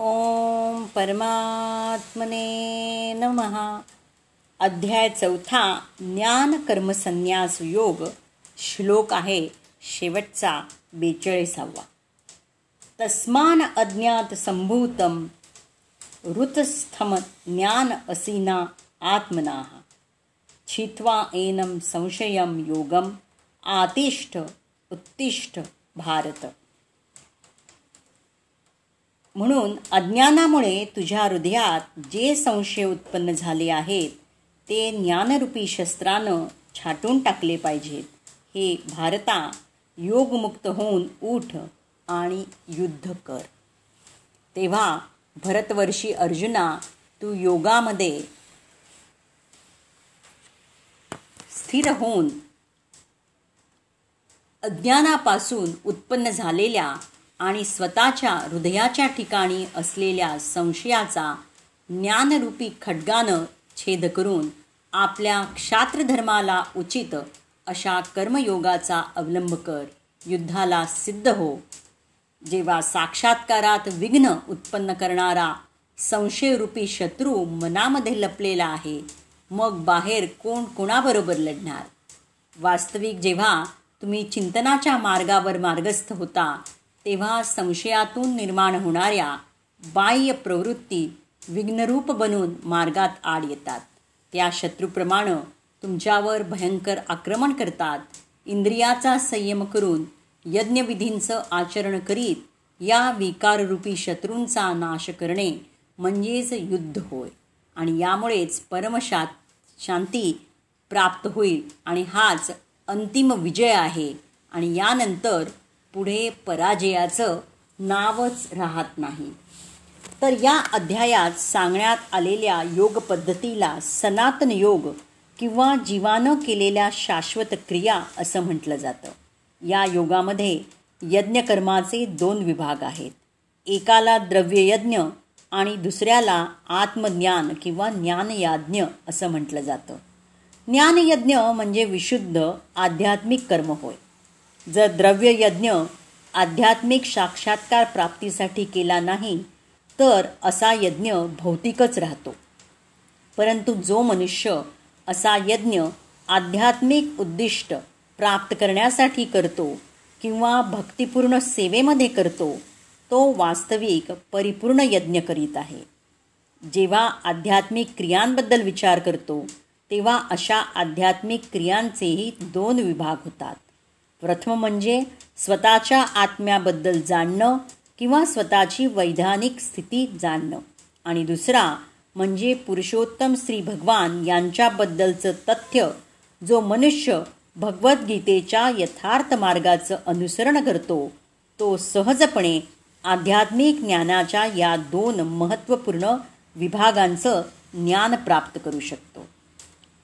ओम परमात्मने नमः. अध्याय चौथा ज्ञान कर्मसन्यास योग. श्लोक आहे शेवटचा बेचाळीसावा. तस्मान अज्ञात संभूतम ऋतस्थम ज्ञान असीना आत्मना. छित्वा एनम संशयम योगम आतिष्ठ उत्तिष्ठ भारत म्हणून अज्ञानामुळे तुझ्या हृदयात जे संशय उत्पन्न झाले आहेत ते ज्ञानरूपी शस्त्रानं छाटून टाकले पाहिजेत. हे भारता योगमुक्त होऊन उठ आणि युद्ध कर. तेव्हा भरतवर्षी अर्जुना तू योगामध्ये स्थिर होऊन अज्ञानापासून उत्पन्न झालेल्या आणि स्वतःच्या हृदयाच्या ठिकाणी असलेल्या संशयाचा ज्ञानरूपी खड्गानं छेद करून आपल्या क्षात्रधर्माला उचित अशा कर्मयोगाचा अवलंब कर. युद्धाला सिद्ध हो. जेव्हा साक्षात्कारात विघ्न उत्पन्न करणारा संशयरूपी शत्रू मनामध्ये लपलेला आहे मग बाहेर कोण कोणाबरोबर लढणार? वास्तविक जेव्हा तुम्ही चिंतनाच्या मार्गावर मार्गस्थ होता तेव्हा संशयातून निर्माण होणाऱ्या बाह्य प्रवृत्ती विघ्नरूप बनून मार्गात आड येतात. त्या शत्रूप्रमाणे तुमच्यावर भयंकर आक्रमण करतात. इंद्रियाचा संयम करून यज्ञविधींचं आचरण करीत या विकाररूपी शत्रूंचा नाश करणे म्हणजेच युद्ध होय. आणि यामुळेच परमशात शांती प्राप्त होईल आणि हाच अंतिम विजय आहे. आणि यानंतर पुढे पराजयाचं नावच राहत नाही. तर या अध्यायात सांगण्यात आलेल्या योग पद्धतीला सनातन योग किंवा जीवानं केलेल्या शाश्वत क्रिया असं म्हटलं जातं. या योगामध्ये यज्ञकर्माचे दोन विभाग आहेत. एकाला द्रव्ययज्ञ आणि दुसऱ्याला आत्मज्ञान किंवा ज्ञानयाज्ञ असं म्हटलं जातं. ज्ञानयज्ञ म्हणजे विशुद्ध आध्यात्मिक कर्म होय. जर द्रव्ययज्ञ आध्यात्मिक साक्षात्कार प्राप्तीसाठी केला नाही तर असा यज्ञ भौतिकच राहतो. परंतु जो मनुष्य असा यज्ञ आध्यात्मिक उद्दिष्ट प्राप्त करण्यासाठी करतो किंवा भक्तिपूर्ण सेवेमध्ये करतो तो वास्तविक परिपूर्ण यज्ञ करीत आहे. जेव्हा आध्यात्मिक क्रियांबद्दल विचार करतो तेव्हा अशा आध्यात्मिक क्रियांचेही दोन विभाग होतात. प्रथम म्हणजे स्वतःच्या आत्म्याबद्दल जाणणं किंवा स्वतःची वैधानिक स्थिती जाणणं. आणि दुसरा म्हणजे पुरुषोत्तम श्री भगवान यांच्याबद्दलचं तथ्य जो मनुष्य भगवद्गीतेच्या यथार्थ मार्गाचं अनुसरण करतो तो सहजपणे आध्यात्मिक ज्ञानाच्या या दोन महत्त्वपूर्ण विभागांचं ज्ञान प्राप्त करू शकतो.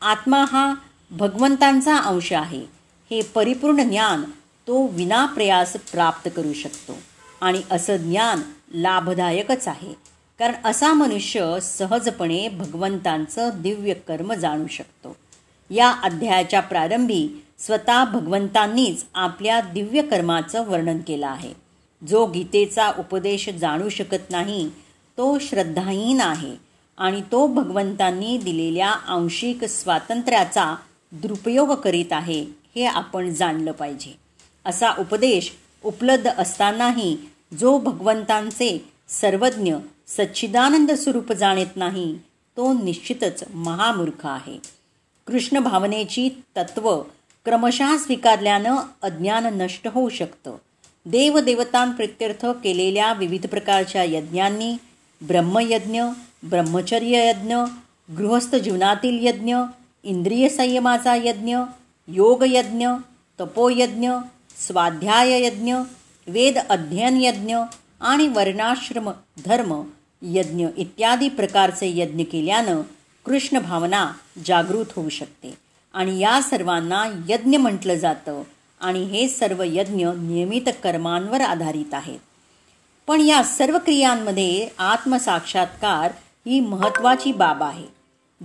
आत्मा हा भगवंतांचा अंश आहे. हे परिपूर्ण ज्ञान तो विनाप्रयास प्राप्त करू शकतो. आणि असं ज्ञान लाभदायकच आहे. कारण असा मनुष्य सहजपणे भगवंतांचं दिव्य कर्म जाणू शकतो. या अध्यायाच्या प्रारंभी स्वतः भगवंतांनीच आपल्या दिव्य कर्माचं वर्णन केलं आहे. जो गीतेचा उपदेश जाणू शकत नाही तो श्रद्धाहीन आहे आणि तो भगवंतांनी दिलेल्या आंशिक स्वातंत्र्याचा दुरुपयोग करीत आहे. हे आपण जाणलं पाहिजे. असा उपदेश उपलब्ध असतानाही जो भगवंतांचे सर्वज्ञ सच्चिदानंद स्वरूप जाणत नाही तो निश्चितच महामूर्ख आहे. कृष्ण भावनेची तत्व क्रमशः स्वीकारल्यानं अज्ञान नष्ट होऊ शकतं. देवदेवतांप्रित्यर्थ केलेल्या विविध प्रकारच्या यज्ञांनी ब्रह्मयज्ञ ब्रह्मचर्य यज्ञ गृहस्थ जीवनातील यज्ञ इंद्रिय संयमाचा यज्ञ योगयज्ञ तपोयज्ञ स्वाध्याययज्ञ वेद अध्ययन यज्ञ आणि वर्णाश्रम धर्म यज्ञ इत्यादी प्रकारचे यज्ञ केल्यानं कृष्ण भावना जागृत होऊ शकते. आणि या सर्वांना यज्ञ म्हटलं जातं आणि हे सर्व यज्ञ नियमित कर्मांवर आधारित आहेत. पण या सर्व क्रियांमध्ये आत्मसाक्षात्कार ही महत्त्वाची बाब आहे.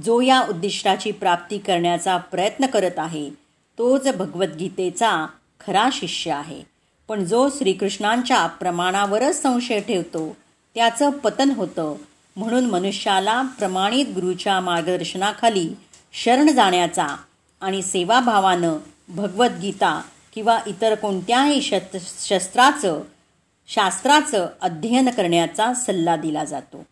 जो या उद्दिष्टाची प्राप्ती करण्याचा प्रयत्न करत आहे तोच भगवद्गीतेचा खरा शिष्य आहे. पण जो श्रीकृष्णांच्या प्रमाणावरच संशय ठेवतो त्याचं पतन होतं. म्हणून मनुष्याला प्रमाणित गुरुच्या मार्गदर्शनाखाली शरण जाण्याचा आणि सेवाभावानं भगवद्गीता किंवा इतर कोणत्याही शत शस्त्राचं शास्त्राचं अध्ययन करण्याचा सल्ला दिला जातो.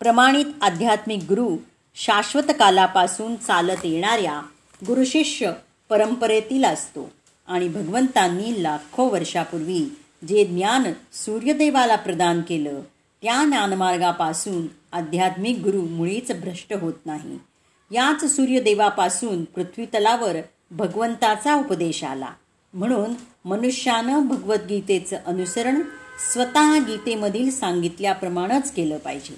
प्रमाणित आध्यात्मिक गुरु शाश्वत कालापासून चालत येणाऱ्या गुरुशिष्य परंपरेतील असतो. आणि भगवंतांनी लाखो वर्षापूर्वी जे ज्ञान सूर्यदेवाला प्रदान केलं त्या ज्ञानमार्गापासून आध्यात्मिक गुरु मुळीच भ्रष्ट होत नाही. याच सूर्यदेवापासून पृथ्वीतलावर भगवंताचा उपदेश आला. म्हणून मनुष्यानं भगवद्गीतेचं अनुसरण स्वतः गीतेमधील सांगितल्याप्रमाणेच केलं पाहिजे.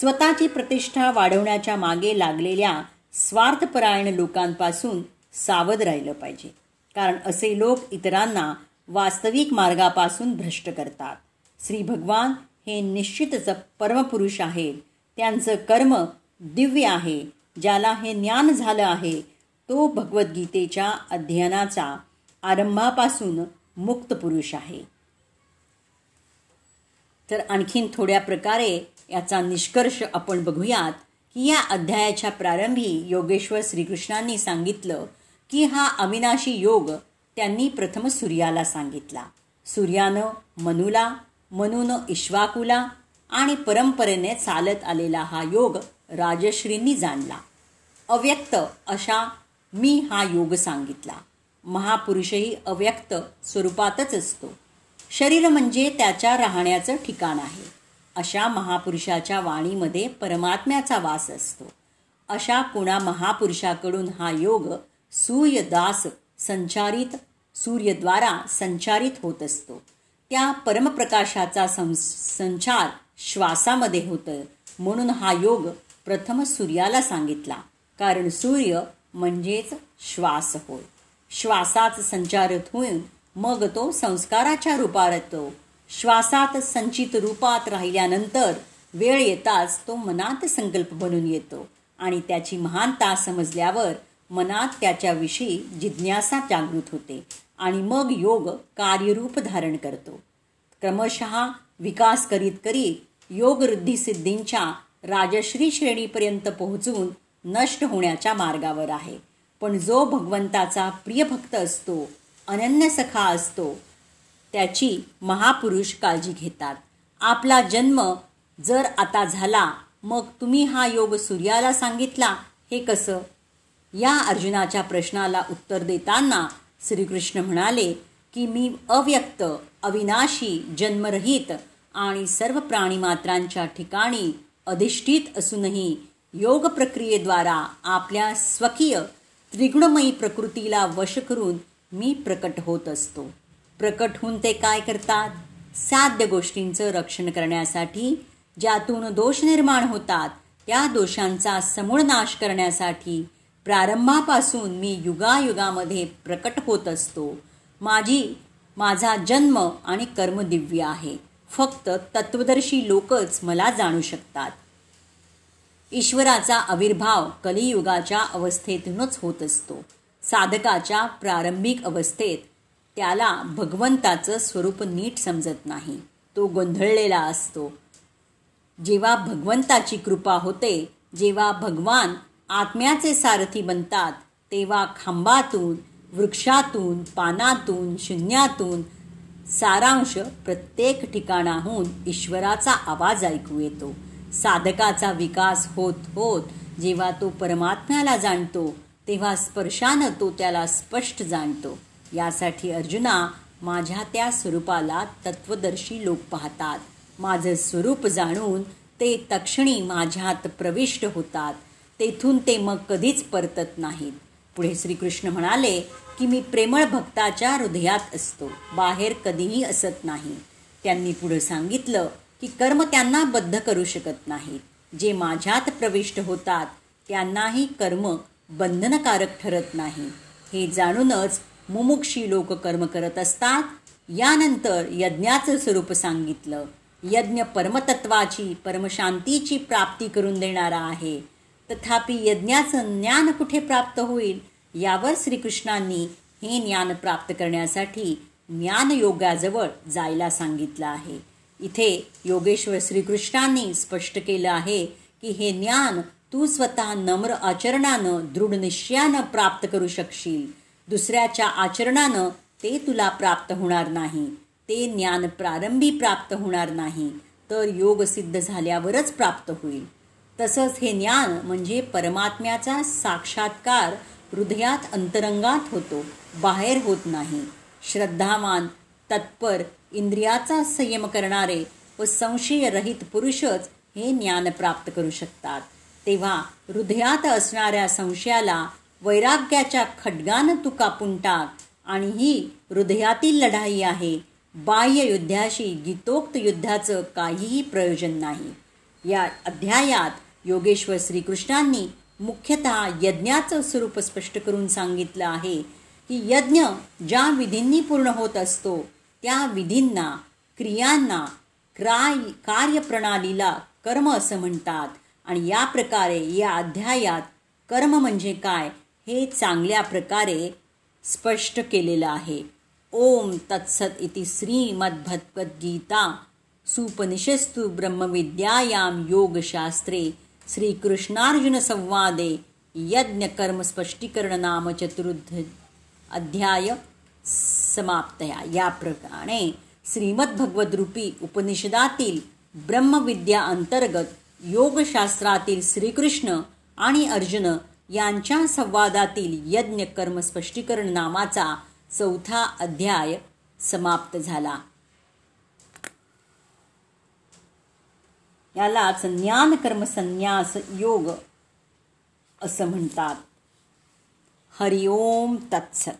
स्वतःची प्रतिष्ठा वाढवण्याच्या मागे लागलेल्या स्वार्थपरायण लोकांपासून सावध राहिलं पाहिजे. कारण असे लोक इतरांना वास्तविक मार्गापासून भ्रष्ट करतात. श्री भगवान हे निश्चितच परमपुरुष आहेत. त्यांचं कर्म दिव्य आहे. ज्याला हे ज्ञान झालं आहे तो भगवद्गीतेच्या अध्ययनाचा आरंभापासून मुक्त पुरुष आहे. तर आणखीन थोड्या प्रकारे याचा निष्कर्ष आपण बघूयात की या अध्यायाच्या प्रारंभी योगेश्वर श्रीकृष्णांनी सांगितलं की हा अविनाशी योग त्यांनी प्रथम सूर्याला सांगितला. सूर्यानं मनुला मनून इश्वाकुला आणि परंपरेने चालत आलेला हा योग राजश्रींनी जाणला. अव्यक्त अशा मी हा योग सांगितला. महापुरुषही अव्यक्त स्वरूपातच असतो. शरीर म्हणजे त्याच्या राहण्याचं ठिकाण आहे. अशा महापुरुषाच्या वाणीमध्ये परमात्म्याचा वास असतो. अशा कुणा महापुरुषाकडून हा योग सूर्यदास संचारित सूर्यद्वारा संचारित होत असतो. त्या परमप्रकाशाचा सं संचार श्वासामध्ये होतं. म्हणून हा योग प्रथम सूर्याला सांगितला. कारण सूर्य म्हणजेच श्वास होय. श्वासात संचारित होऊन मग तो संस्काराच्या रूपात येतो श्वासात संचित रूपात राहिल्यानंतर वेळ येताच तो मनात संकल्प बनून येतो. आणि त्याची महानता समजल्यावर मनात त्याच्याविषयी जिज्ञासा जागृत होते आणि मग योग कार्यरूप धारण करतो. क्रमशः विकास करीत करीत योग सिद्धींच्या राजश्री श्रेणीपर्यंत पोहोचून नष्ट होण्याच्या मार्गावर आहे. पण जो भगवंताचा प्रियभक्त असतो अनन्य सखा असतो त्याची महापुरुष काळजी घेतात. आपला जन्म जर आता झाला मग तुम्ही हा योग सूर्याला सांगितला हे कसं? या अर्जुनाच्या प्रश्नाला उत्तर देताना श्रीकृष्ण म्हणाले की मी अव्यक्त अविनाशी जन्मरहित आणि सर्व प्राणीमात्रांच्या ठिकाणी अधिष्ठित असूनही योग प्रक्रियेद्वारा आपल्या स्वकीय त्रिगुणमयी प्रकृतीला वश करून मी प्रकट होत असतो. प्रकट होऊन ते काय करतात? साध्य गोष्टींचं रक्षण करण्यासाठी ज्यातून दोष निर्माण होतात त्या दोषांचा समूळ नाश करण्यासाठी प्रारंभापासून मी युगायुगामध्ये प्रकट होत असतो. माझी माझा जन्म आणि कर्मदिव्य आहे. फक्त तत्वदर्शी लोकच मला जाणू शकतात. ईश्वराचा आविर्भाव कलियुगाच्या अवस्थेतूनच होत असतो. साधकाच्या प्रारंभिक अवस्थेत त्याला भगवंताचं स्वरूप नीट समजत नाही. तो गोंधळलेला असतो. जेव्हा भगवंताची कृपा होते जेव्हा भगवान आत्म्याचे सारथी बनतात तेव्हा खांबातून वृक्षातून पानातून शून्यातून सारांश प्रत्येक ठिकाणाहून ईश्वराचा आवाज ऐकू येतो. साधकाचा विकास होत होत जेव्हा तो परमात्म्याला जाणतो तेव्हा स्पर्शानं तो त्याला स्पष्ट जाणतो. यासाठी अर्जुना माझ्या त्या स्वरूपाला तत्वदर्शी लोक पाहतात. माझं स्वरूप जाणून ते तक्षणी माझ्यात प्रविष्ट होतात. तेथून ते मग कधीच परतत नाहीत. पुढे श्रीकृष्ण म्हणाले की मी प्रेमळ भक्ताच्या हृदयात असतो. बाहेर कधीही असत नाही. त्यांनी पुढं सांगितलं की कर्म त्यांना बद्ध करू शकत नाहीत. जे माझ्यात प्रविष्ट होतात त्यांनाही कर्म बंधनकारक ठरत नाही. हे जाणूनच मुमुक्षी लोक कर्म करत असतात. यानंतर यज्ञाचं स्वरूप सांगितलं. यज्ञ परमतत्वाची परमशांतीची प्राप्ती करून देणारा आहे. तथापि यज्ञाचं ज्ञान कुठे प्राप्त होईल यावर श्रीकृष्णांनी हे ज्ञान प्राप्त करण्यासाठी ज्ञानयोगाजवळ जायला सांगितलं आहे. इथे योगेश्वर श्रीकृष्णांनी स्पष्ट केलं आहे की हे ज्ञान तू स्वतः नम्र आचरणानं दृढ निश्चयानं प्राप्त करू शकशील. दुसऱ्याच्या आचरणानं ते तुला प्राप्त होणार नाही. ते ज्ञान प्रारंभी प्राप्त होणार नाही. तर योग सिद्ध झाल्यावरच प्राप्त होईल. तसंच हे ज्ञान म्हणजे परमात्म्याचा साक्षात्कार हृदयात अंतरंगात होतो बाहेर होत नाही. श्रद्धावान तत्पर इंद्रियाचा संयम करणारे व संशयरहित पुरुषच हे ज्ञान प्राप्त करू शकतात. तेव्हा हृदयात असणाऱ्या संशयाला वैराग्याच्या खड्गानं तू कापून टाक आणि ही हृदयातील लढाई आहे. बाह्य युद्धाशी गीतोक्त युद्धाचं काहीही प्रयोजन नाही. या अध्यायात योगेश्वर श्रीकृष्णांनी मुख्यतः यज्ञाचं स्वरूप स्पष्ट करून सांगितलं आहे की यज्ञ ज्या विधींनी पूर्ण होत असतो त्या विधींना क्रियांना क्राय कार्यप्रणालीला कर्म असं म्हणतात. आणि या प्रकारे या अध्यायात कर्म म्हणजे काय हे चांगल्या प्रकारे स्पष्ट केलेलं आहे. ओम तत्सत इति श्रीमद्भगवद्गीता. सुपनिषस्तु ब्रह्मविद्यायां योगशास्त्रे. श्रीकृष्णार्जुन संवादे यज्ञकर्म नाम चतुर्थ अध्याय समाप्तया. या प्रकारे श्रीमद्भगवद्रूपी उपनिषदातील ब्रह्मविद्या अंतर्गत योगशास्त्रातील श्रीकृष्ण आणि अर्जुन यांच्या संवादातील यज्ञ कर्म स्पष्टीकरण नामाचा चौथा अध्याय समाप्त झाला. यालाच ज्ञानकर्म संन्यास योग असं म्हणतात. हरिओम तत्सत.